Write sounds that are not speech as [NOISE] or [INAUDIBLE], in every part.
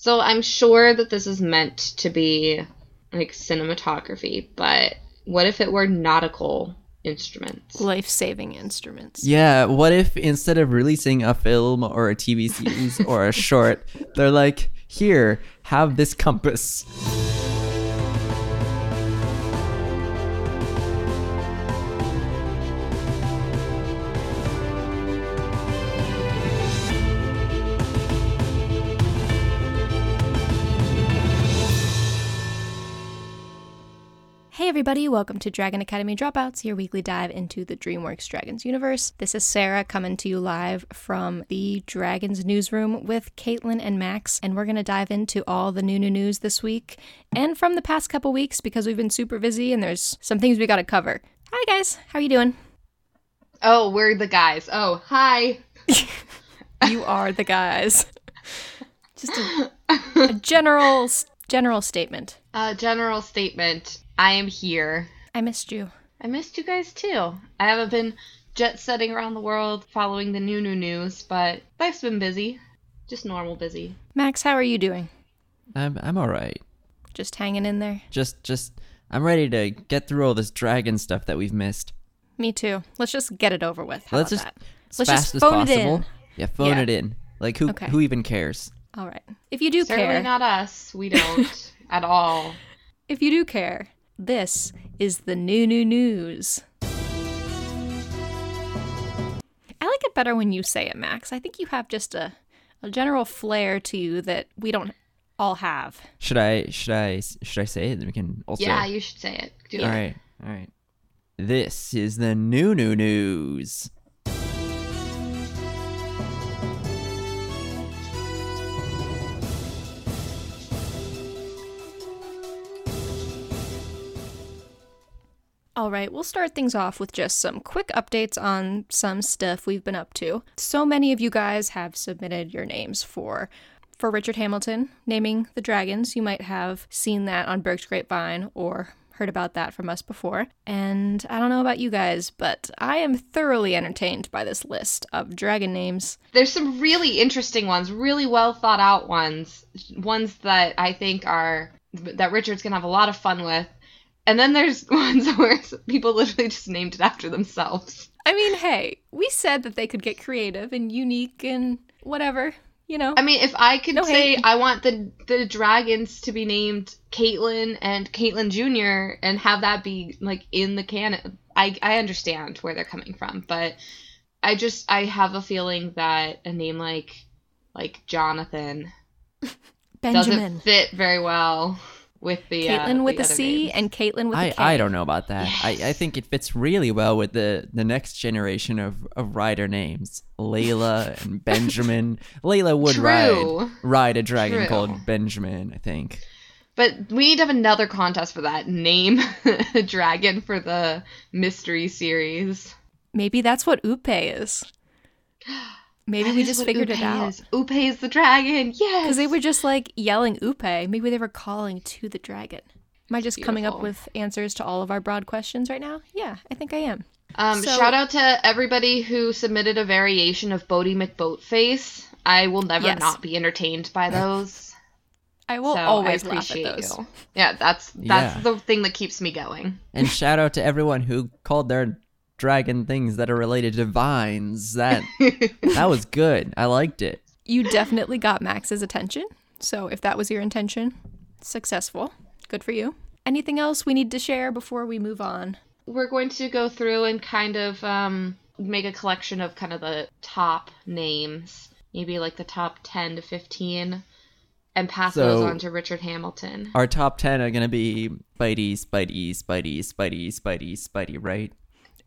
So I'm sure that this is meant to be like cinematography, but what if it were nautical instruments? Life saving instruments. Yeah, what if instead of releasing a film or a TV series or a [LAUGHS] short, they're like, here, have this compass. Everybody, welcome to Dragon Academy Dropouts, your weekly dive into the DreamWorks Dragons universe. This is Sarah coming to you live from the Dragons newsroom with Caitlin and Max, and we're going to dive into all the new new news this week and from the past couple weeks because we've been super busy and there's some things we got to cover. Hi guys, how are you doing? Oh, we're the guys. Oh, hi. [LAUGHS] You are the guys. Just a, a general general statement. A general statement. I am here. I missed you. I missed you guys too. I haven't been jet setting around the world following the new new news, but life's been busy. Just normal busy. Max, how are you doing? I'm I'm all right. Just hanging in there? Just just I'm ready to get through all this dragon stuff that we've missed. Me too. Let's just get it over with. How Let's about just that? as Let's fast just as phone it in. Yeah, phone Yeah. it in. Like who Okay. who even cares? All right. If you do Certainly care, not us. We don't [LAUGHS] at all. if you do care, this is the new new news. I like it better when you say it, Max. I think you have just a, a general flair to you that we don't all have. Should I should I should I say it? Then we can also Yeah, you should say it. Do All it. right, all right. This is the new new news. All right, we'll start things off with just some quick updates on some stuff we've been up to. So many of you guys have submitted your names for for Richard Hamilton naming the dragons. You might have seen that on Berk's Grapevine or heard about that from us before. And I don't know about you guys, but I am thoroughly entertained by this list of dragon names. There's some really interesting ones, really well thought out ones, ones that I think are that Richard's gonna have a lot of fun with. And then there's [LAUGHS] ones where people literally just named it after themselves. I mean, hey, we said that they could get creative and unique and whatever, you know. I mean, if I could No say hate. I want the the dragons to be named Caitlyn and Caitlyn Jr. and have that be like in the canon, I I understand where they're coming from, but I just I have a feeling that a name like like Jonathan [LAUGHS] Benjamin. doesn't fit very well with the uh, with the a other C names. and Caitlin with a I, K. I don't know about that. I, I think it fits really well with the, the next generation of, of rider names. Layla and [LAUGHS] Benjamin. Layla would ride ride a dragon True. called Benjamin, I think. But we need to have another contest for that. Name [LAUGHS] a dragon for the mystery series. Maybe that's what Upe is. [GASPS] [GASPS] [GASPS] Maybe That we just what figured it out. Is. Upe is the dragon. Yes. Because they were just like yelling Upe. Maybe they were calling to the dragon. Am I just coming up with answers to all of our broad questions right now? Yeah, I think I am. Um, So- shout out to everybody who submitted a variation of Boaty McBoatface. I will never Yes. not be entertained by those. I will so always I laugh at appreciate those. you. Yeah, that's that's Yeah. the thing that keeps me going. And shout out to everyone who called their dragon things that are related to vines. That [LAUGHS] that was good. I liked it. You definitely got Max's attention. So if that was your intention, successful. Good for you. Anything else we need to share before we move on? We're going to go through and kind of um, make a collection of kind of the top names, maybe like the top ten to fifteen, and pass those on to Richard Hamilton. Our top ten are gonna be Spidey, Spidey, Spidey, Spidey, Spidey, Spidey, right?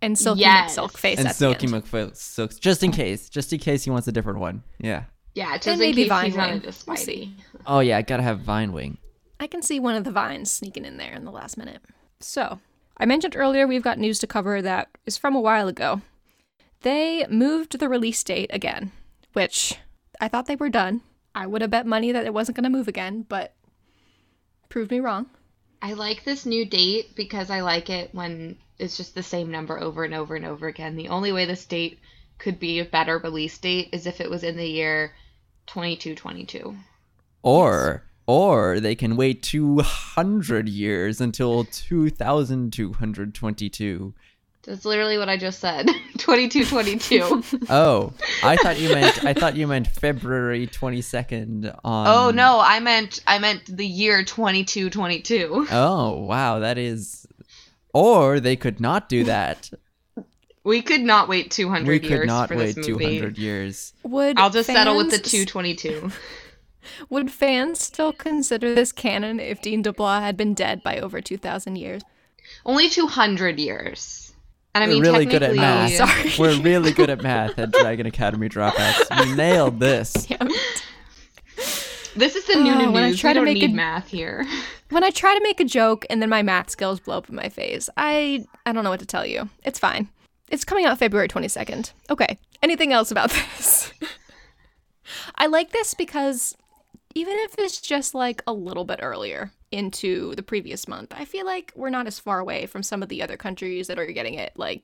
And Silky Yes. McSilkface and at Silky the end. Just in case, just in case he wants a different one. Yeah. Yeah, just And in maybe case Vine he's not Wing. into We'll see. Oh yeah, I gotta have Vine Wing. I can see one of the vines sneaking in there in the last minute. So, I mentioned earlier we've got news to cover that is from a while ago. They moved the release date again, which I thought they were done. I would have bet money that it wasn't going to move again, but proved me wrong. I like this new date because I like it when it's just the same number over and over and over again. The only way this date could be a better release date is if it was in the year 2222. Or or they can wait 200 years until 2222. That's literally what I just said. [LAUGHS] 2222. [LAUGHS] Oh, I thought you meant I thought you meant February 22nd on oh no, I meant I meant the year 2222. Oh, wow, that is or they could not do that. [LAUGHS] We could not wait 200 we years We could not for wait this movie. 200 years. Would I'll just settle with the 222. [LAUGHS] Would fans still consider this canon if Dean DeBlois had been dead by over 2,000 years? Only 200 years. And I We're mean, really good at technically- math. Sorry. We're really good at math at Dragon Academy Dropouts. We nailed this. [LAUGHS] Damn it. This is the new Oh, when I try we to don't make need a- math here. [LAUGHS] When I try to make a joke and then my math skills blow up in my face, I I don't know what to tell you. It's fine. It's coming out February 22nd. Okay. Anything else about [LAUGHS] this? I like this because even if it's just like a little bit earlier into the previous month, I feel like we're not as far away from some of the other countries that are getting it like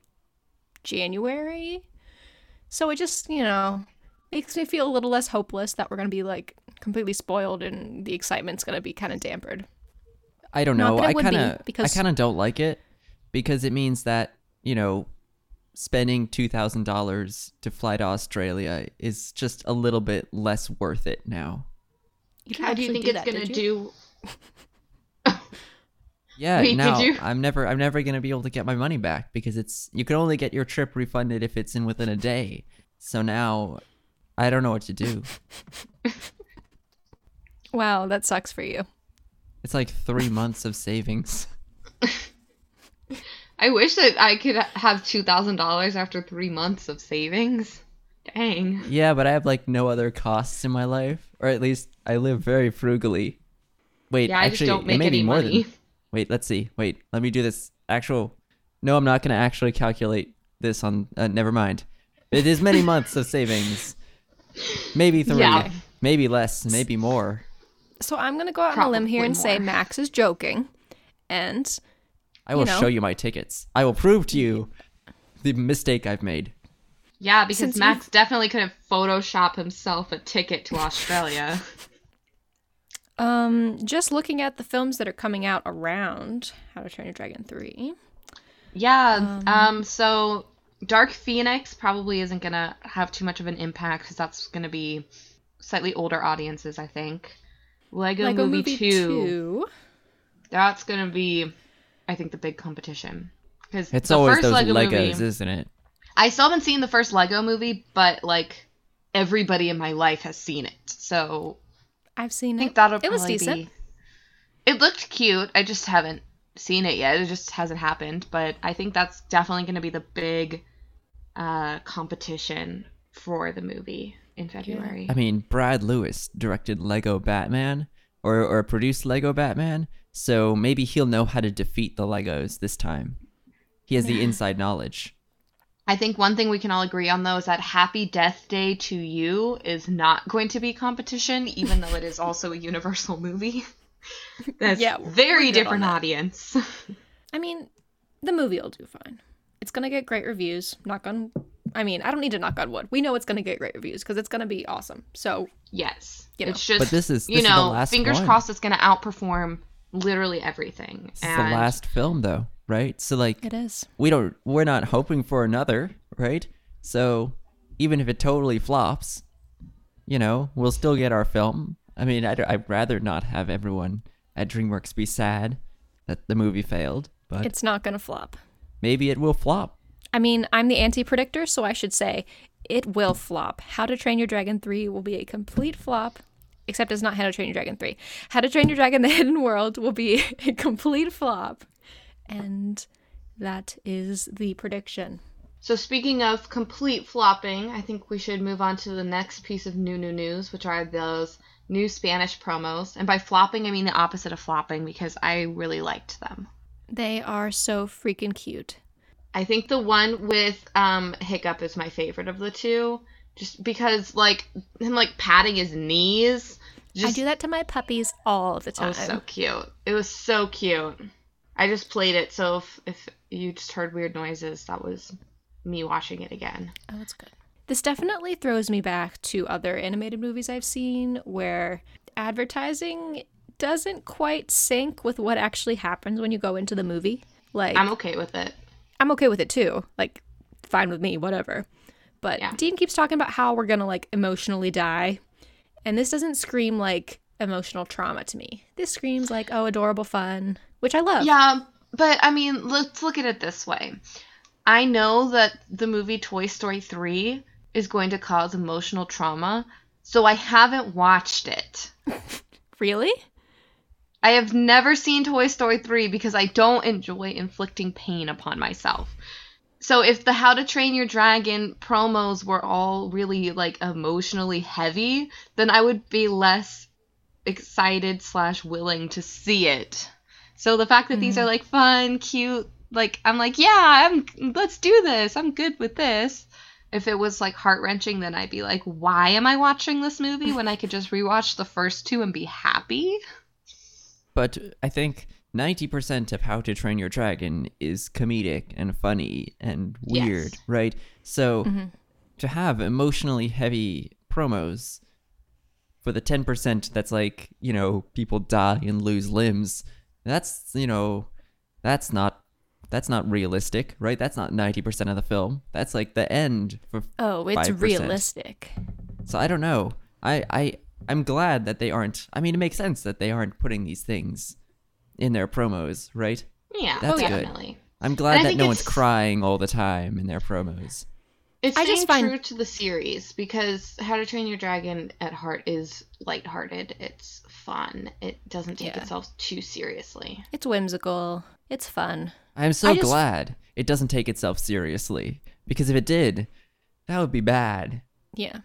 January. So it just, you know, makes me feel a little less hopeless that we're going to be like completely spoiled and the excitement's going to be kind of dampened. I don't know. I kind of because- I kind of don't like it because it means that, you know, spending $2,000 to fly to Australia is just a little bit less worth it now. You How do you actually think it's gonna do? [LAUGHS] Yeah, Wait, did now you- I'm never I'm never going to be able to get my money back because it's you can only get your trip refunded if it's in within a day. So now I don't know what to do. [LAUGHS] Wow, that sucks for you. It's like 3 months of savings. [LAUGHS] I wish that I could have two thousand dollars after three months of savings. Dang. Yeah, but I have like no other costs in my life, or at least I live very frugally. Wait, Yeah, I actually, just don't it make may any be more money. than. Wait, let's see. Wait, let me do this. Actual. No, I'm not going to actually calculate this on. Uh, never mind. It is many months of savings. Maybe three. Yeah. Maybe less. Maybe more. So I'm going to go out on a limb here Probably and say. Max is joking. And I will know. show you my tickets. I will prove to you the mistake I've made. Yeah, because Since Max definitely couldn't Photoshop himself a ticket to Australia. [LAUGHS] um just looking at the films that are coming out around How to Train Your Dragon 3. yeah. Um. So Dark Phoenix probably isn't gonna have too much of an impact because that's gonna be slightly older audiences, I think. Lego, Lego Movie, Movie 2, 2. That's gonna be, I think, the big competition. Because It's the always first those Lego Legos, movie, isn't it? I still haven't seen the first Lego movie, but like everybody in my life has seen it, so I've seen I think it. that'll it was probably decent. be. It looked cute. I just haven't seen it yet. It just hasn't happened. But I think that's definitely going to be the big uh, competition for the movie in February. I mean, Brad Lewis directed Lego Batman or, or produced Lego Batman, so maybe he'll know how to defeat the Legos this time. He has the inside knowledge. I think one thing we can all agree on though is that Happy Death Day 2U is not going to be competition, even though it is also a Universal movie. [LAUGHS] That's Yeah, very we're good on different audience. I mean, the movie will do fine. It's going to get great reviews. Knock on I mean, I don't need to knock on wood. We know it's going to get great reviews because it's going to be awesome. So, yes, You know. it's just But this is- you this is the know last fingers one. crossed it's going to outperform literally everything. This is and the last film though, right? So like it is. we don't we're not hoping for another, right? So even if it totally flops, you know, we'll still get our film. I mean, I'd, I'd rather not have everyone at DreamWorks be sad that the movie failed, but It's not going to flop. maybe it will flop. I mean, I'm the anti predictor, so I should say it will flop. How to Train Your Dragon 3 will be a complete flop, except it's not How to Train Your Dragon 3. How to Train Your Dragon [LAUGHS] The Hidden World will be [LAUGHS] a complete flop. And that is the prediction. So speaking of complete flopping, I think we should move on to the next piece of new new news, which are those new Spanish promos. And by flopping, I mean the opposite of flopping because I really liked them. They are so freaking cute. I think the one with um, Hiccup is my favorite of the two, just because like him like patting his knees. Just, I do that to my puppies all the time. Oh, so cute! It was so cute. I just played it, so if, if you just heard weird noises, that was me watching it again. Oh, that's good. This definitely throws me back to other animated movies I've seen where advertising doesn't quite sync with what actually happens when you go into the movie. Like I'm okay with it. I'm okay with it too. Like fine with me, whatever. But Yeah. Dean keeps talking about how we're going to like emotionally die. And this doesn't scream like emotional trauma to me. This screams like oh adorable fun, which I love. Yeah, but I mean, let's look at it this way. I know that the movie Toy Story 3 is going to cause emotional trauma, so I haven't watched it. [LAUGHS] Really? I have never seen Toy Story 3 because I don't enjoy inflicting pain upon myself. So if the How to Train Your Dragon promos were all really like emotionally heavy, then I would be less excited slash willing to see it. So the fact that these mm-hmm. are like fun, cute, like I'm like, yeah, I'm let's do this. I'm good with this. If it was like heart wrenching, then I'd be like, why am I watching this movie when I could just rewatch the first two and be happy? But I think 90% of How to Train Your Dragon is comedic and funny and weird, Yes. right? So Mm-hmm. to have emotionally heavy promos for the 10% that's like, you know, people die and lose limbs, that's, you know, that's not that's not realistic, right? That's not 90% of the film. That's like the end for Oh, it's 5%. realistic. So I don't know. I I I'm glad that they aren't. I mean, it makes sense that they aren't putting these things in their promos, right? Yeah, oh, That's good. definitely. I'm glad that no one's crying all the time in their promos. It's I staying just find- true to the series because How to Train Your Dragon at heart is lighthearted. It's fun. It doesn't take Yeah. itself too seriously. It's whimsical. It's fun. I'm so I just- glad it doesn't take itself seriously because if it did, that would be bad. Yeah.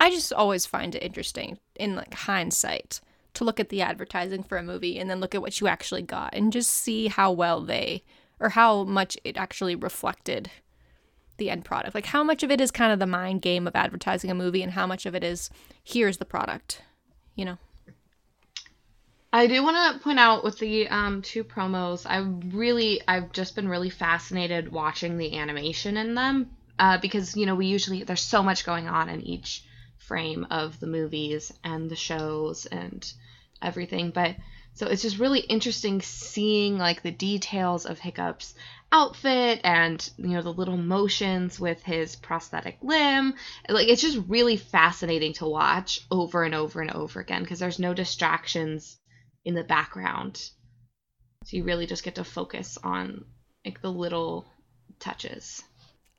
I just always find it interesting in like hindsight to look at the advertising for a movie and then look at what you actually got and just see how well they or how much it actually reflected the end product. Like how much of it is kind of the mind game of advertising a movie and how much of it is here's the product. You know. I do want to point out with the um, two promos, I really, I've just been really fascinated watching the animation in them uh, because, you know, we usually, there's so much going on in each frame of the movies and the shows and everything. But so it's just really interesting seeing like the details of Hiccup's outfit and, you know, the little motions with his prosthetic limb. Like, it's just really fascinating to watch over and over and over again because there's no distractions in the background. So you really just get to focus on like the little touches.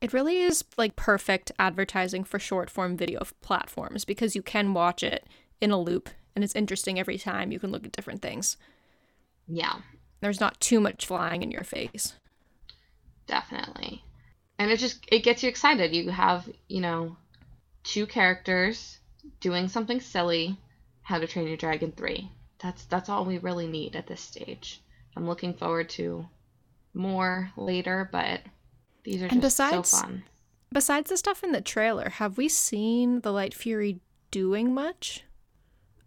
It really is like perfect advertising for short form video platforms because you can watch it in a loop and it's interesting every time you can look at different things. Yeah, There's not too much flying in your face. definitely. And it just it gets you excited. You have, you know, two characters doing something silly, How to Train Your Dragon 3. That's that's all we really need at this stage. I'm looking forward to more later, but these are And just besides- so fun. Besides the stuff in the trailer, have we seen the Light Fury doing much?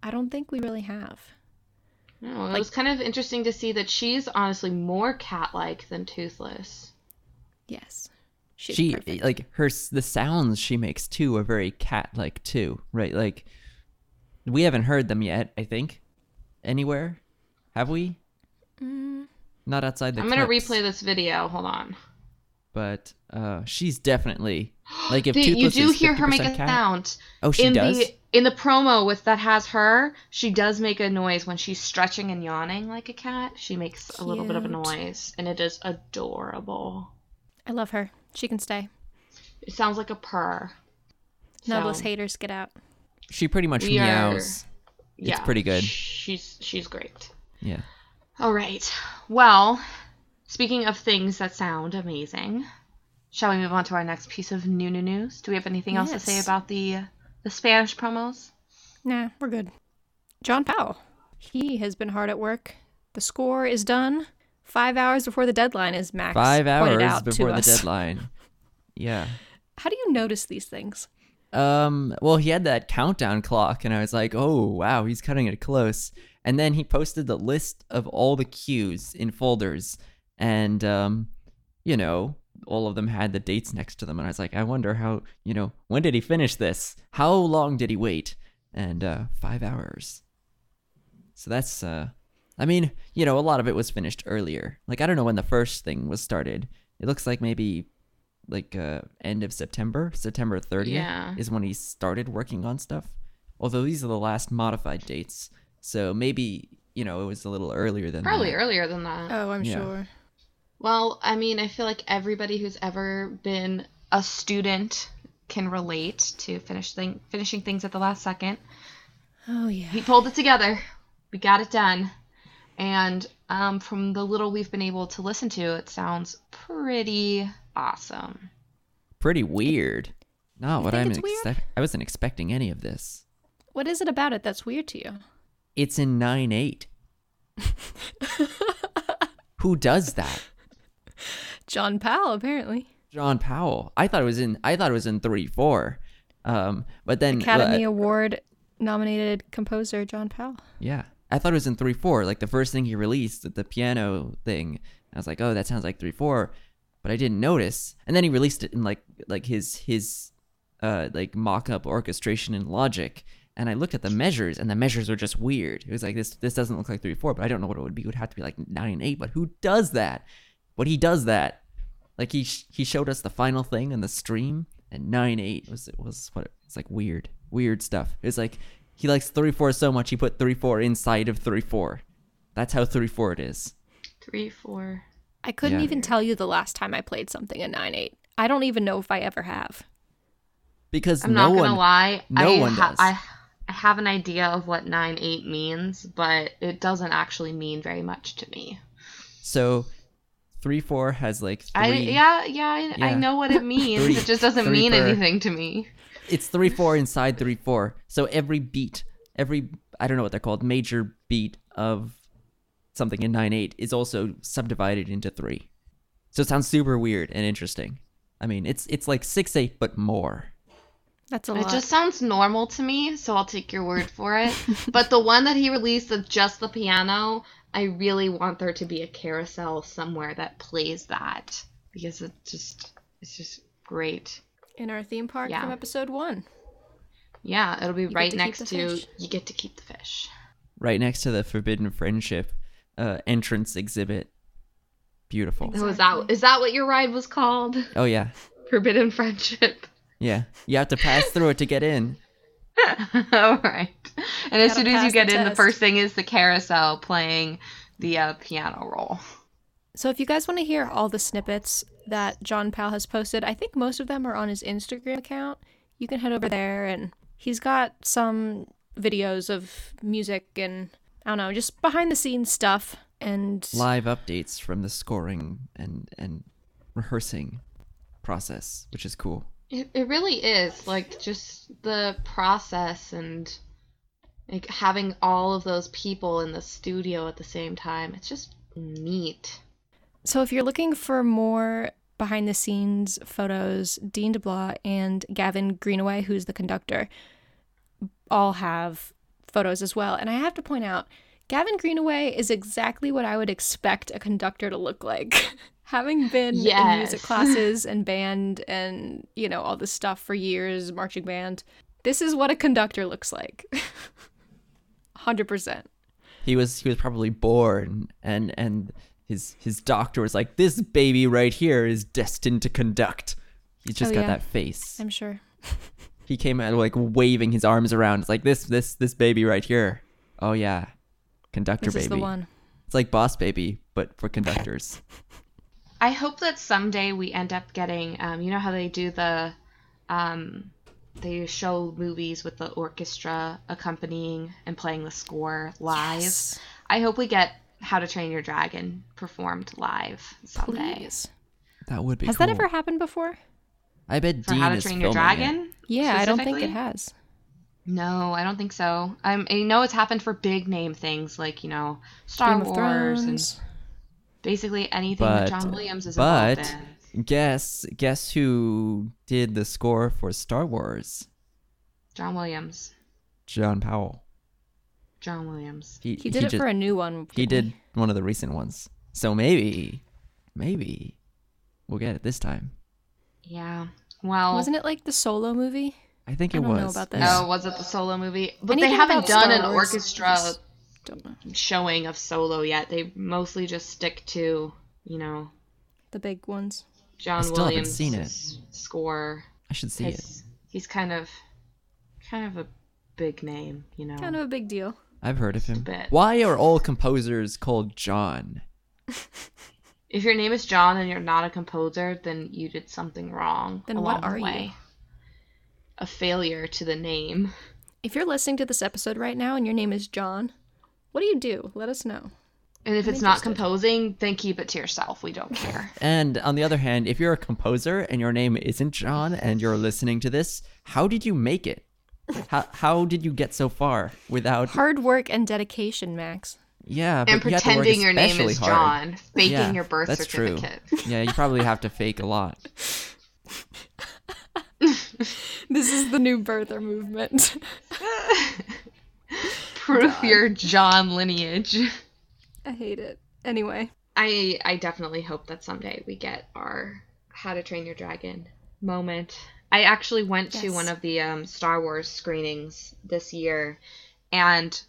I don't think we really have. No, it like- was kind of interesting to see that she's honestly more cat-like than Toothless. Yes. She's she perfect. like her the sounds she makes too are very cat-like too, right? Like we haven't heard them yet. I think anywhere have we? Mm, Not outside the. I'm gonna replay this video. Hold on. But uh, she's definitely like if [GASPS] The- you Toothless do is hear her make a cat- sound. Oh, she in does. the in the promo with that has her, she does make a noise when she's stretching and yawning like a cat. She makes a little bit of a noise, and it is adorable. I love her. She can stay. It sounds like a purr. Noblest So, haters get out. She pretty much We are- meows. It's pretty good. She's she's great. Yeah. All right. Well, speaking of things that sound amazing, shall we move on to our next piece of new new news? Do we have anything else to say about the the Spanish promos? Nah, we're good. John Powell. He has been hard at work. The score is done. Five hours before the deadline, is Max Five hours out before to the us. [LAUGHS] deadline. Yeah. How do you notice these things? Um, well, he had that countdown clock, and I was like, oh, wow, he's cutting it close. And then he posted the list of all the cues in folders. And, um, you know, all of them had the dates next to them, and I was like, I wonder how you know when did he finish this? How long did he wait? And uh, five hours. So that's uh, I mean, you know, a lot of it was finished earlier. Like I don't know when the first thing was started. It looks like maybe like uh end of September, September 30th Yeah. is when he started working on stuff. Although these are the last modified dates. So maybe, you know, it was a little earlier than Probably that. earlier than that. Oh, I'm Yeah. sure. Well, I mean, I feel like everybody who's ever been a student can relate to finish thing, finishing things at the last second. Oh yeah. We pulled it together. We got it done. And um, from the little we've been able to listen to, it sounds pretty awesome. Pretty weird. No, what I'm it's weird? I wasn't expecting any of this. What is it about it that's weird to you? It's in 9-8. [LAUGHS] Who does that? John Powell, apparently. John Powell. I thought it was in I thought it was in 3-4. Um but then Academy uh, Award nominated composer John Powell. Yeah. I thought it was in 3 4. Like the first thing he released, the piano thing. I was like, oh, that sounds like 3 4. But I didn't notice. And then he released it in like like his his uh like mock up orchestration in Logic. And I looked at the measures and the measures were just weird. It was like this this doesn't look like 3 4, but I don't know what it would be. It would have to be like 9 and 8. But who does that? But he does that. Like he sh- he showed us the final thing in the stream and 9 8 was it was what it's like weird. Weird stuff. It's like he likes three four so much he put three four inside of three four. That's how three four it is. Three, four. I couldn't Yeah. even tell you the last time I played something in nine eight. I don't even know if I ever have. Because I'm no not gonna one lie. no I one ha- does. I, I have an idea of what nine eight means, but it doesn't actually mean very much to me. so 3 4 has like three I yeah yeah I, I know what it [LAUGHS] means. Three- it just doesn't mean per- anything to me. it's 3 4 inside 3 4. So every beat, every I don't know what they're called, major beat of something in 9 8 is also subdivided into 3. So it sounds super weird and interesting. I mean, it's it's like 6 8 but more. That's a lot. It just sounds normal to me, so I'll take your word for it. [LAUGHS] but the one that he released of just the piano, I really want there to be a carousel somewhere that plays that because it's just it's just great. in our theme park Yeah. from episode one. Yeah, it'll be get right to next to fish. you get to keep the fish. Right next to the Forbidden Friendship uh, entrance exhibit. Beautiful. Oh, is that is that what your ride was called? Oh yeah. [LAUGHS] Forbidden Friendship. Yeah. You have to pass through it to get in. [LAUGHS] All right. And as soon as you pass the get in, the first thing is the carousel playing the uh, piano roll. So if you guys want to hear all the snippets that John Powell has posted, I think most of them are on his Instagram account. You can head over there and he's got some videos of music and I don't know, just behind the scenes stuff and Live updates from the scoring and and rehearsing process, which is cool. It, it really is like just the process and like having all of those people in the studio at the same time. It's just neat. So if you're looking for more behind the scenes photos, Dean DeBlois and Gavin Greenaway, who's the conductor, all have photos as well. And I have to point out, Gavin Greenaway is exactly what I would expect a conductor to look like. [LAUGHS] Having been in music [LAUGHS] classes and band and, you know, all this stuff for years, marching band, this is what a conductor looks like. [LAUGHS] 100%. He was he was probably born and and his his doctor was like, This baby right here is destined to conduct. He's just Oh, got yeah. that face. I'm sure. He came out like waving his arms around. It's like this this this baby right here. Oh yeah. Conductor This baby. is the one. It's like boss baby, but for conductors. [LAUGHS] I hope that someday we end up getting, um, you know how they do the, um, they show movies with the orchestra accompanying and playing the score live. Yes. I hope we get How to Train Your Dragon performed live someday. Please. That would be Has cool. that ever happened before? I bet For Dean How to is Train Your filming it. Dragon? Yeah, I don't think it has. No, I don't think so. I'm, I know it's happened for big name things like, you know, Star Game Wars and basically anything But that John Williams is but involved in. guess guess who did the score for Star Wars? John Williams. John Powell. John Williams. He did it just- for a new one. he didn't did one of the recent ones. So maybe maybe we'll get it this time. Yeah. Well, Wasn't it like the solo movie? I think I it don't was. know about this. yeah. Oh, was it the solo movie? But Anything they haven't done an orchestra just Don't know. showing of solo yet. They mostly just stick to, you know, The big ones. John still haven't Williams' seen it. score. I should see it. He's, he's kind of, kind of a big name, you know. Kind of a big deal. I've heard of him. bit. Why are all composers called John? If your name is John and you're not a composer, then you did something wrong. Then along what are the you? Way. A failure to the name. If you're listening to this episode right now and your name is John, what do you do? Let us know. And if I'm it's not composing, then keep it to yourself. We don't care. [LAUGHS] And on the other hand, if you're a composer and your name isn't John and you're listening to this, how did you make it? How how did you get so far without Hard work and dedication, Max. yeah, but and you have to work pretending your name is hard. John, faking Yeah, your birth that's true. Yeah, you probably have to fake a lot. [LAUGHS] [LAUGHS] This is the new birther movement. [LAUGHS] Prove your John lineage. I hate it. Anyway, I I definitely hope that someday we get our How to Train Your Dragon moment. I actually went to one of the um, Star Wars screenings this year, and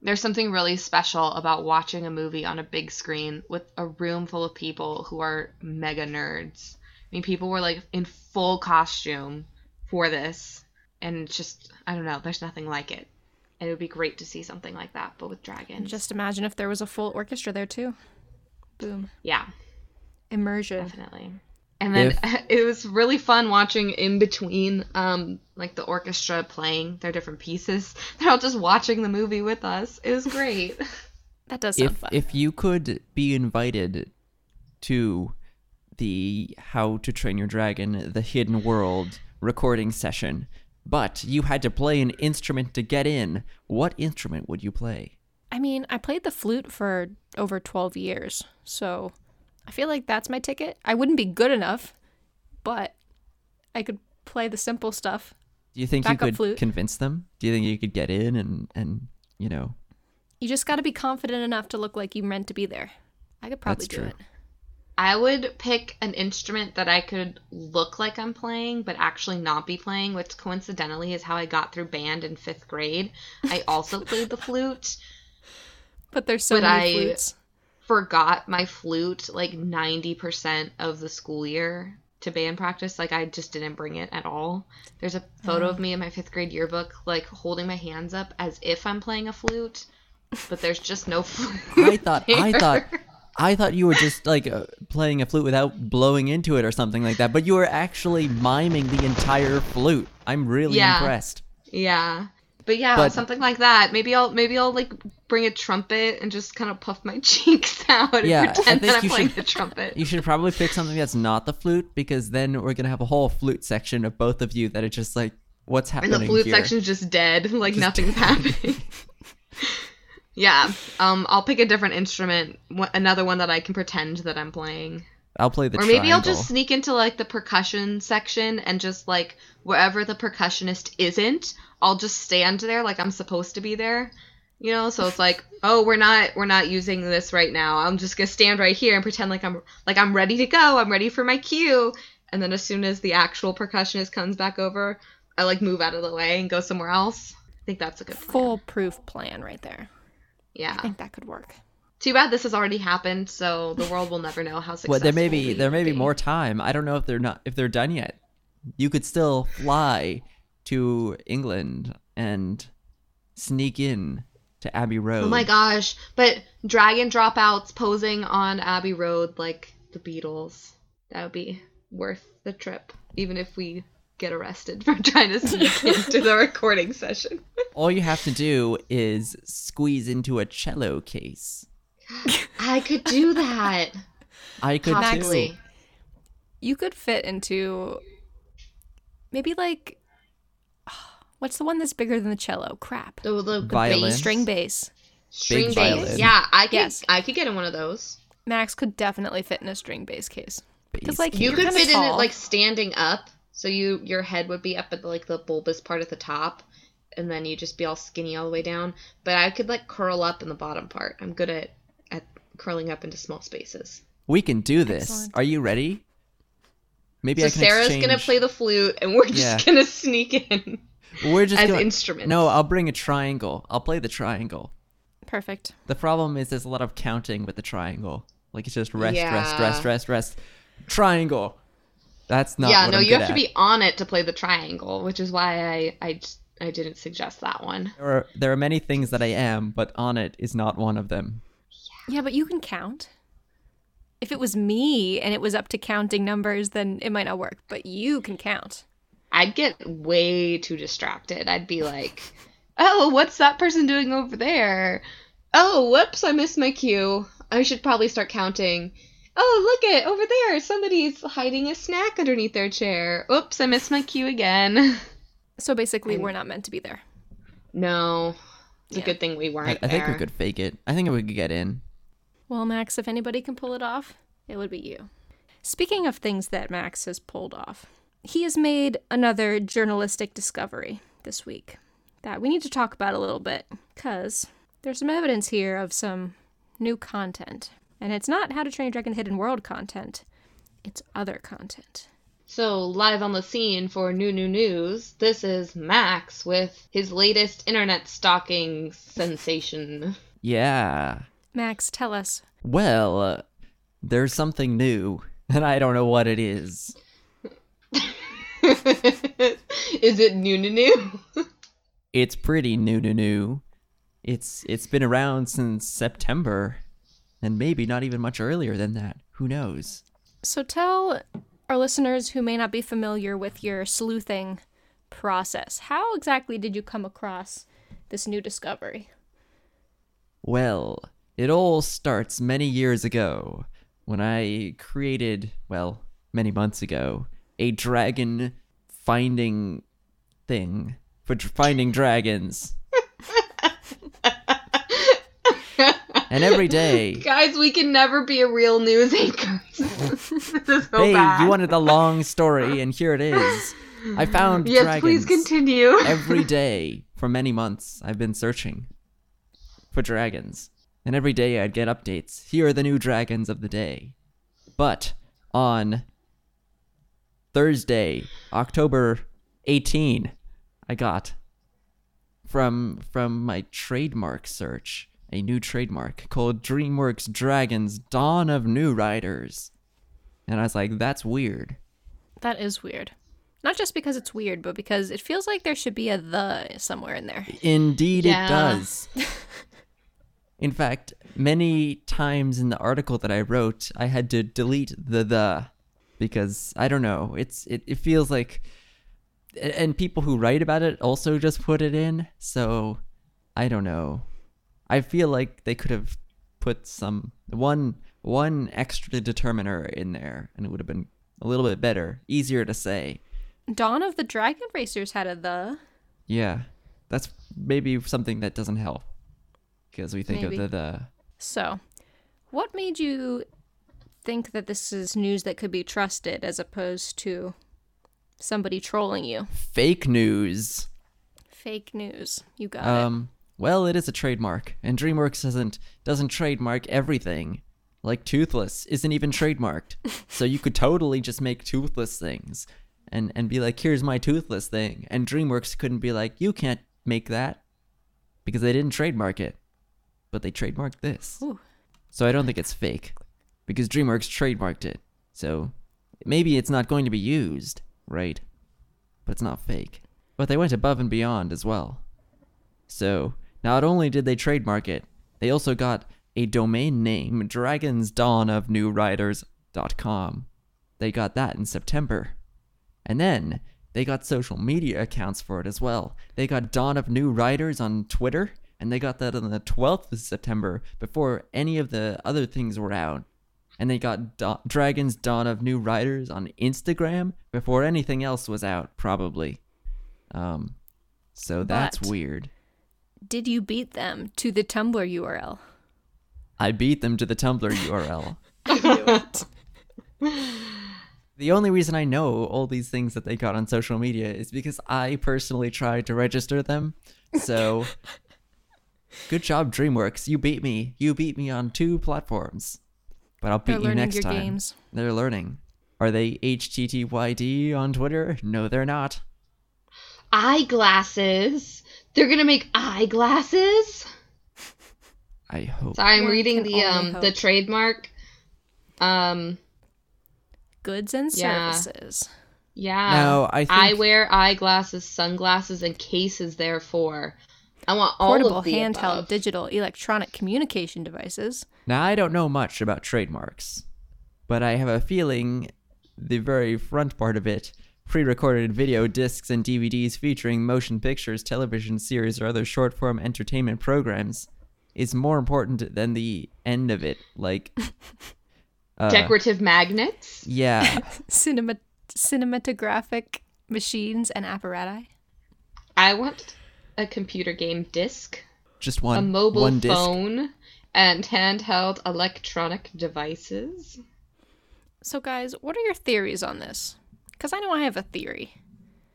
there's something really special about watching a movie on a big screen with a room full of people who are mega nerds. I mean, people were like in full costume for this, and it's just I don't know. There's nothing like it. And it would be great to see something like that, but with dragons. just imagine if there was a full orchestra there too. Boom. yeah. Immersion. definitely and then [LAUGHS] it was really fun watching in between um like the orchestra playing their different pieces [LAUGHS] they're all just watching the movie with us it was great [LAUGHS] That does sound If fun. if you could be invited to the How to Train Your Dragon: The Hidden World recording session, but you had to play an instrument to get in, what instrument would you play? I mean, I played the flute for over 12 years, so I feel like that's my ticket. I wouldn't be good enough, but I could play the simple stuff. Do you think you could flute. convince them? Do you think you could get in and and you know? You just got to be confident enough to look like you meant to be there. I could probably That's do true. it. I would pick an instrument that i could look like i'm playing but actually not be playing which coincidentally is how i got through band in fifth grade i also [LAUGHS] played the flute But there's so But many I- flutes. forgot my flute like 90% of the school year to band practice. Like I just didn't bring it at all. There's a photo of oh. me in my fifth grade yearbook, like holding my hands up as if I'm playing a flute, but there's just no [LAUGHS] flute. I thought I thought I thought you were just like uh, playing a flute without blowing into it or something like that, but you were actually miming the entire flute. I'm really Yeah. impressed. Yeah. But yeah, But- something like that. Maybe I'll maybe I'll like bring a trumpet and just kind of puff my [LAUGHS] cheeks out and Yeah, pretend that I'm playing should- the trumpet. You should probably pick something that's not the flute because then we're gonna have a whole flute section of both of you that are just like, what's happening? and the flute here? section's just dead, [LAUGHS] like nothing's happening. [LAUGHS] yeah, um, I'll pick a different instrument, another one that I can pretend that I'm playing, I'll play the or maybe I'll just sneak into like the percussion section and just like wherever the percussionist isn't, I'll just stand there like I'm supposed to be there. You know, so it's like, [LAUGHS] oh, we're not we're not using this right now. I'm just gonna stand right here and pretend like I'm like I'm ready to go. I'm ready for my cue. And then as soon as the actual percussionist comes back over, I like move out of the way and go somewhere else. I think that's a good plan. Foolproof plan right there. Yeah. I think that could work. Too bad this has already happened, so the world will never know how successful. [LAUGHS] Well, there may be there may be be. more time. I don't know if they're not if they're done yet. You could still fly to England and sneak in to Abbey oh Road. Oh my gosh! But dragon dropouts posing on Abbey Road like the Beatles. That would be worth the trip, even if we get arrested for [LAUGHS] trying to sneak [LAUGHS] into the recording session. All you have to do is squeeze into a cello case. [LAUGHS] I could do that. I could Possibly. too. You could fit into maybe like [SIGHS] what's the one that's bigger than the cello? Crap. The, the Violin. String bass. string Big bass. violin. Yeah, I could. Yes. I could get in one of those. Max could definitely fit in a string bass case. Because like You could kinda fit in it like standing up, so you your head would be up at the, like the bulbous part at the top, and then you'd just be all skinny all the way down. But I could like curl up in the bottom part. I'm good at at curling up into small spaces. We can do this. Excellent. Are you ready? maybe so I can Sarah's exchange. gonna play the flute, and we're just Yeah. gonna sneak in We're just as gonna- instruments. No, I'll bring a triangle. I'll play the triangle. Perfect. The problem is there's a lot of counting with the triangle. Like it's just rest, rest, rest, rest, rest. Triangle. That's not. yeah, what no, I'm you good have to be on it to play the triangle, which is why I I, just- I didn't suggest that one. There are, there are many things that I am, but on it is not one of them. Yeah, Yeah, but you can count. If it was me and it was up to counting numbers, then it might not work. But you can count. I'd get way too distracted. I'd be like, "Oh, what's that person doing over there? Oh, whoops, I missed my cue. I should probably start counting. Oh, look it over there. Somebody's hiding a snack underneath their chair. Oops, I missed my cue again. [LAUGHS] So basically, we're not meant to be there. No, it's Yeah. a good thing we weren't I think we could fake it. I think we could get in. Well, Max, if anybody can pull it off, it would be you. Speaking of things that Max has pulled off, he has made another journalistic discovery this week that we need to talk about a little bit because there's some evidence here of some new content. And it's not How to Train Your Dragon Hidden World content, it's other content. So, live on the scene for New New News, this is Max with his latest internet stalking sensation. Yeah. Max, tell us. Well, uh, there's something new, and I don't know what it is. [LAUGHS] is it New New New? It's pretty new, new, new. It's it's been around since September, and maybe not even much earlier than that. Who knows? So tell our listeners who may not be familiar with your sleuthing process. How exactly did you come across this new discovery? Well, it all starts many years ago when I created, well, many months ago, a dragon finding thing for finding dragons. And every day, [LAUGHS] Guys, we can never be a real news anchor. [LAUGHS] this is so hey, bad. you wanted a long story, and here it is. I found yes, dragons. please continue. [LAUGHS] every day for many months I've been searching for dragons. And every day I'd get updates. Here are the new dragons of the day. But on Thursday, October 18, I got from from my trademark search a new trademark called DreamWorks Dragons Dawn of New Riders. And I was like, that's weird. That is weird. Not just because it's weird, but because it feels like there should be a the somewhere in there. Indeed, Yeah. it does. [LAUGHS] in fact, many times in the article that I wrote, I had to delete the the because I don't know. It's it, it feels like, and people who write about it also just put it in. So I don't know. I feel like they could have put some one one extra determiner in there, and it would have been a little bit better, easier to say. Dawn of the Dragon Racers had a the. Yeah, that's maybe something that doesn't help because we think Maybe. of the the. So, what made you think that this is news that could be trusted as opposed to somebody trolling you? fake news. Fake news. You got it. Um, well, it is a trademark, and DreamWorks doesn't doesn't trademark everything. Like Toothless isn't even trademarked, [LAUGHS] so you could totally just make Toothless things, and and be like, here's my Toothless thing, and DreamWorks couldn't be like, you can't make that, because they didn't trademark it, but they trademarked this. Ooh. So I don't think it's fake, because DreamWorks trademarked it. So maybe it's not going to be used, right? But it's not fake. But they went above and beyond as well. So, not only did they trademark it, they also got a domain name, dragonsdawnofnewriders.com. They got that in September. And then they got social media accounts for it as well. They got Dawn of New Riders on Twitter, and they got that on the 12th of September before any of the other things were out. And they got Da- Dragons Dawn of New Riders on Instagram before anything else was out, probably. Um, so that's But- weird. Did you beat them to the Tumblr URL? I beat them to the Tumblr URL. [LAUGHS] I knew it. [LAUGHS] The only reason I know all these things that they got on social media is because I personally tried to register them. So, [LAUGHS] good job, DreamWorks. You beat me. You beat me on two platforms. But I'll beat They're you next your time. games. They're learning. Are they HTTYD on Twitter? No, they're not. Eyeglasses. They're gonna make eyeglasses. I hope. Sorry, I'm One reading the only um the trademark. Um. Goods and Yeah. services. Yeah. Now, I think Eyewear, eyeglasses, sunglasses, and cases. Therefore, I want all Portable, of the handheld, above. digital, electronic communication devices. Now, I don't know much about trademarks, but I have a feeling the very front part of it pre recorded video discs and DVDs featuring motion pictures, television series, or other short form entertainment programs is more important than the end of it. Like, [LAUGHS] uh, Decorative magnets. yeah. [LAUGHS] Cinema- cinematographic machines and apparatus. I want a computer game disc, Just one. a mobile one disc. phone, and handheld electronic devices. So, guys, what are your theories on this? Because I know I have a theory.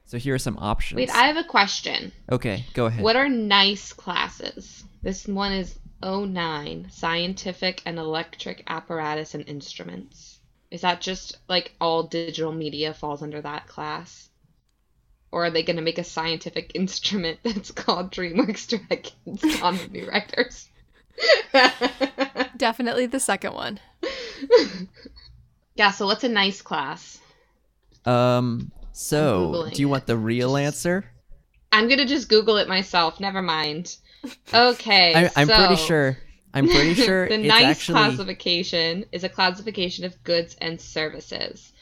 So here are some options. Wait, I have a question. Okay, go ahead. What are nice classes? This one is 09 Scientific and Electric Apparatus and Instruments. Is that just like all digital media falls under that class? Or are they going to make a scientific [LAUGHS] instrument that's called DreamWorks Dragons [LAUGHS] on movie writers? Definitely the second one. [LAUGHS] yeah, so what's a nice class? Um. So, do you want the real answer? I'm going to just Google it myself. Never mind. [LAUGHS] Okay. I, I'm pretty sure. I'm pretty [LAUGHS] sure the it's nice actually. classification is a classification of goods and services.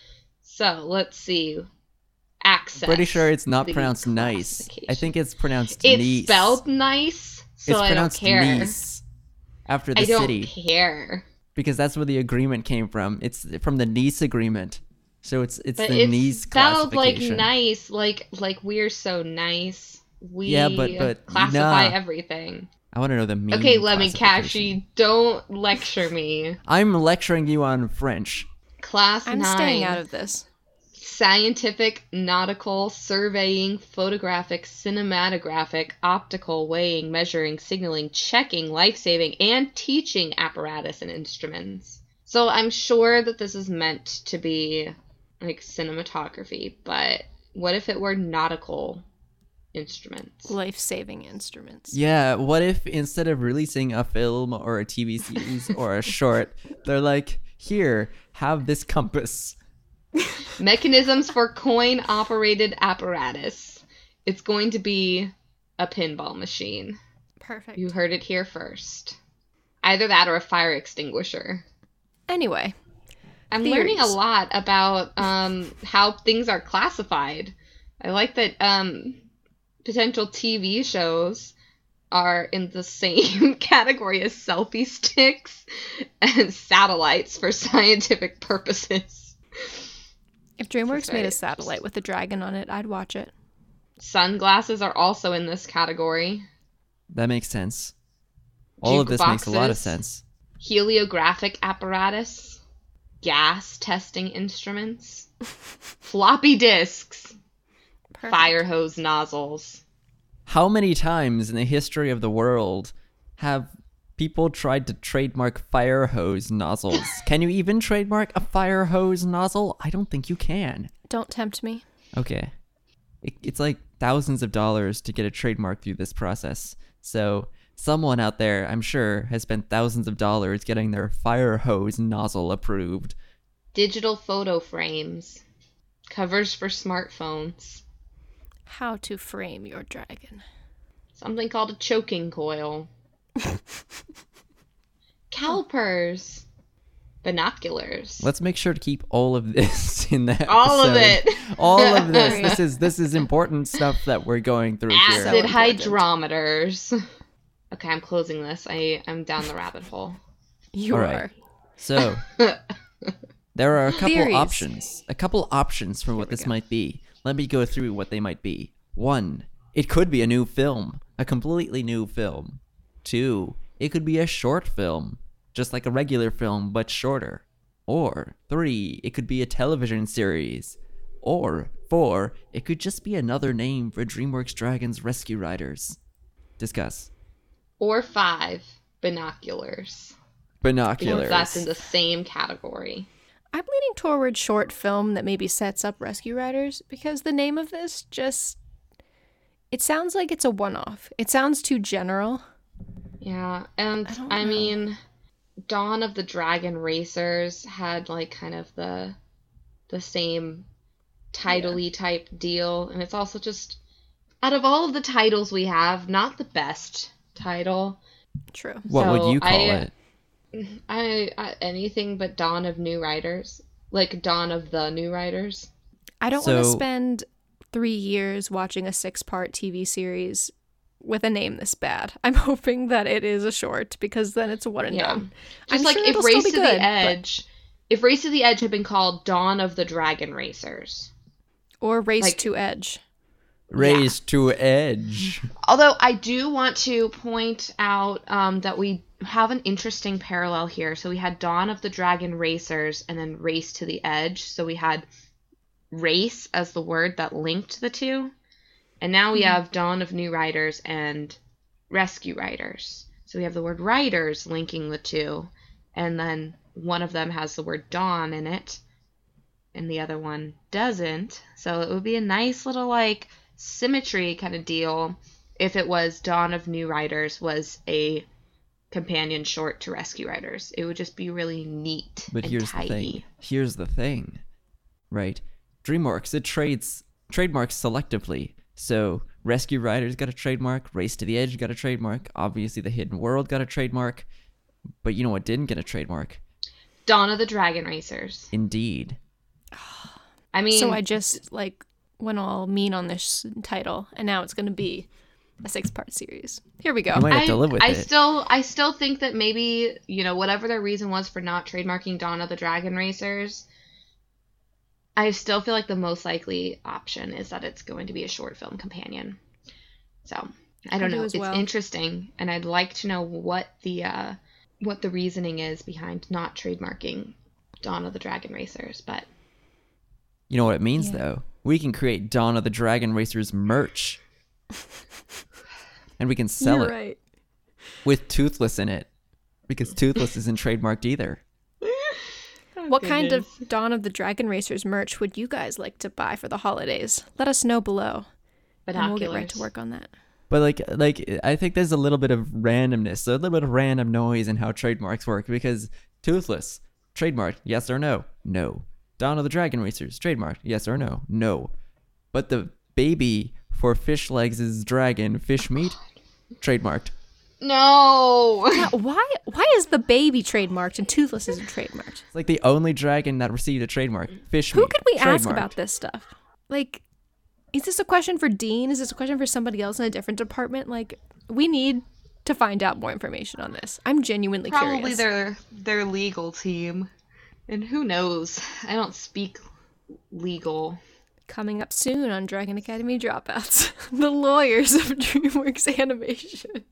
So let's see. Access. Pretty sure it's not pronounced nice. I think it's pronounced it's nice. spelled nice, so it's I don't pronounced care. nice after the I don't city care. because that's where the agreement came from. It's from the Nice agreement. So it's it's But the it's Nice spelled like nice, like like we're so nice. We Yeah, but- but classify nah. everything. I want to know the mean Okay, Lemmy classification. Cashy, don't lecture me. I'm lecturing you on French. Class I'm nine. staying out of this. scientific, nautical, surveying, photographic, cinematographic, optical, weighing, measuring, signaling, checking, life saving, and teaching apparatus and instruments. So I'm sure that this is meant to be like cinematography, but what if it were nautical instruments? Life saving instruments. Yeah, what if instead of releasing a film or a TV series or a [LAUGHS] short, they're like, "Here, have this compass." [LAUGHS] Mechanisms for coin operated apparatus. It's going to be a pinball machine. Perfect. You heard it here first. Either that or a fire extinguisher. Anyway, I'm learning a lot about um, how things are classified. I like that um, potential TV shows are in the [LAUGHS] same category as selfie sticks and satellites for scientific purposes. if DreamWorks made a satellite with a dragon on it, I'd watch it. Sunglasses are also in this category. That makes sense. All of this makes a lot of sense. Heliographic apparatus, gas testing instruments, [LAUGHS] floppy disks, Perfect. fire hose nozzles. How many times in the history of the world have people tried to trademark fire hose nozzles? [LAUGHS] can you even trademark a fire hose nozzle? I don't think you can. Don't tempt me. Okay. It, it's like thousands of dollars to get a trademark through this process. So, someone out there, I'm sure, has spent thousands of dollars getting their fire hose nozzle approved. Digital photo frames, covers for smartphones, How to frame your dragon. something called a choking coil, [LAUGHS] calipers, binoculars. Let's make sure to keep all of this [LAUGHS] in that. All of it. All of [LAUGHS] this. Oh, this is this is important stuff that we're going through here. Acid important. hydrometers. Okay, I'm closing this. I I'm down the rabbit hole. You All are. right. So [LAUGHS] there are a couple Theories. options. A couple options for what this go. might be. Let me go through what they might be. One, it could be a new film, a completely new film. Two, it could be a short film, just like a regular film but shorter. Or three, it could be a television series. Or four, it could just be another name for DreamWorks Dragons Rescue Riders. Discuss. Or five binoculars. Binoculars. Because that's in the same category. I'm leaning toward short film that maybe sets up Rescue Riders because the name of this just it sounds like it's a one-off. It sounds too general. Yeah, and I I, mean, Dawn of the Dragon Racers had like kind of the the same title-y type deal, and it's also just out of all of the titles we have, not the best title. True. What True. would you call I- it? I, I anything but Dawn of New Riders, like Dawn of the New Riders. I don't want to spend 3 years watching a 6-part TV series with a name this bad. [LAUGHS] I'm hoping that it is a short because then it's a one and Yeah. done. Just I'm like sure if it'll still Race be to good, the but- Edge, if Race to the Edge had been called Dawn of the Dragon Racers. Or Race Like- to Edge. Raise to edge. Although I do want to point out um, that we have an interesting parallel here. So we had Dawn of the Dragon Racers and then Race to the Edge. So we had race as the word that linked the two. And now we have Dawn of New Riders and Rescue Riders. So we have the word riders linking the two. And then one of them has the word dawn in it. And the other one doesn't. So it would be a nice little like symmetry kind of deal if it was Dawn of New Riders was a companion short to Rescue Riders. It would just be really neat But and here's tidy. the thing. Here's the thing. Right? DreamWorks it trades trademarks selectively. So Rescue Riders got a trademark, Race to the Edge got a trademark, obviously The Hidden World got a trademark. But you know what didn't get a trademark? Dawn of the Dragon Racers. Indeed. I mean, so I just like went all mean on this title and now it's going to be a six-part series. Here we go. You might have I, to live with I it. still I still think that maybe, you know, whatever their reason was for not trademarking Dawn of the Dragon Racers, I still feel like the most likely option is that it's going to be a short film companion. So, I don't I do know. It's well. interesting and I'd like to know what the uh what the reasoning is behind not trademarking Dawn of the Dragon Racers, but You know what it means Yeah. though? We can create Dawn of the Dragon Racers merch. and we can [LAUGHS] sell You're it right. with Toothless in it. Because Toothless isn't trademarked either. [LAUGHS] What kind of Dawn of the Dragon Racers merch would you guys like to buy for the holidays? Let us know below. And we'll get right to work on that. But like like I think there's a little bit of randomness, a little bit of random noise in how trademarks work because Toothless, trademark, yes or no? No. Dawn of the Dragon Racers, trademark, yes or no? No. But the baby for Fishlegs is dragon, Fishmeat, trademarked. No. Yeah, why why is the baby trademarked and Toothless isn't trademarked? It's like the only dragon that received a trademark. Fish Who meat. could we ask about this stuff? Like, is this a question for Dean? Is this a question for somebody else in a different department? Like, we need to find out more information on this. I'm genuinely Probably curious. their their legal team. And who knows? I don't speak legal. Coming up soon on Dragon Academy Dropouts, [LAUGHS] the lawyers of DreamWorks Animation.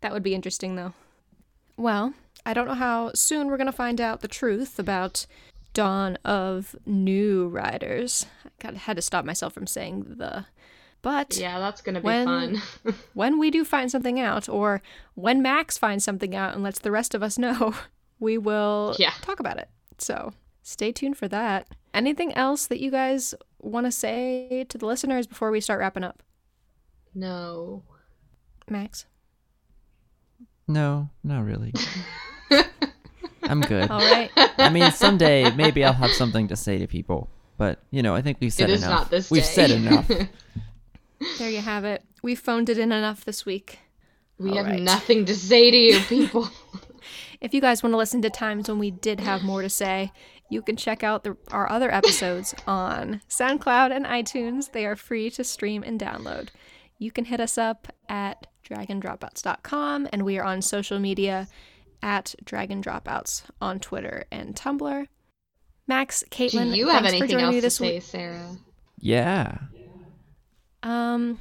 That would be interesting, though. Well, I don't know how soon we're going to find out the truth about Dawn of New Riders. I got, had to stop myself from saying the. But Yeah, that's gonna be When- fun. [LAUGHS] when we do find something out, or when Max finds something out and lets the rest of us know, we will Yeah. talk about it. So stay tuned for that. Anything else that you guys want to say to the listeners before we start wrapping up? no. Max? No, not really. [LAUGHS] I'm good. All right. I mean, someday maybe I'll have something to say to people, but you know, I think we've said it is enough. not this we've day. said enough. [LAUGHS] there you have it. We phoned it in enough this week. we All have right. nothing to say to you people. [LAUGHS] If you guys want to listen to times when we did have more to say, you can check out the, our other episodes [LAUGHS] on SoundCloud and iTunes. They are free to stream and download. You can hit us up at dragondropouts.com, and we are on social media at Dragon Dropouts on Twitter and Tumblr. Max, Caitlin, Do Caitlin, you have thanks for anything joining else me to this say, week. Sarah? Yeah. Um,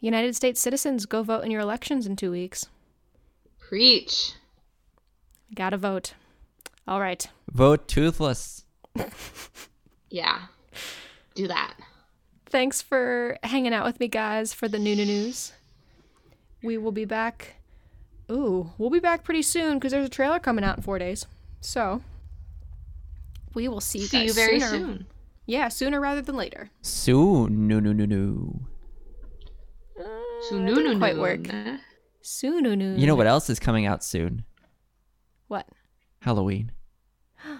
United States citizens, go vote in your elections in two weeks. Preach. Gotta vote. All right. Vote toothless. [LAUGHS] Yeah. Do that. Thanks for hanging out with me, guys, for the new news. We will be back Ooh, we'll be back pretty soon because there's a trailer coming out in four days. So we will see you See guys you very sooner. soon. Yeah, sooner rather than later. Soon. No, no, no, no. So Uh, no, didn't no, quite work. nah. Soon. You know what else is coming out soon? What? Halloween. [GASPS]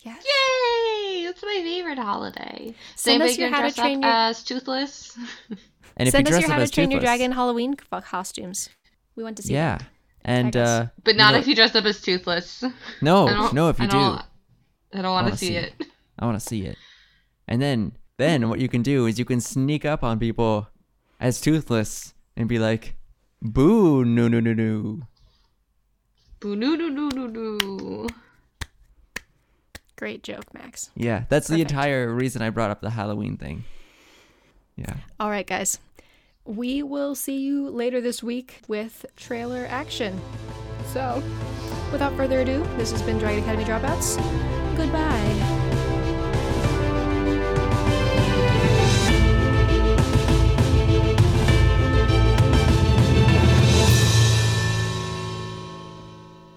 Yes. Yay! That's my favorite holiday. Send Does us your How to Train Your- as Toothless? [LAUGHS] And if Send you us your How to as Train Your Dragon Halloween costumes. We want to see. yeah. And uh, But not know- if you dress up as Toothless. [LAUGHS] no, no, if you I do, don't- I don't want wanna to see see it. I want to see it. And then, then what you can do is you can sneak up on people as Toothless and be like, "Boo, no, no, no, no." Boo noo noo noo noo noo. Great joke, Max. Yeah, that's the entire reason I brought up the Halloween thing. Yeah. All right, guys. We will see you later this week with trailer action. So, without further ado, this has been Dragon Academy Dropouts. Goodbye.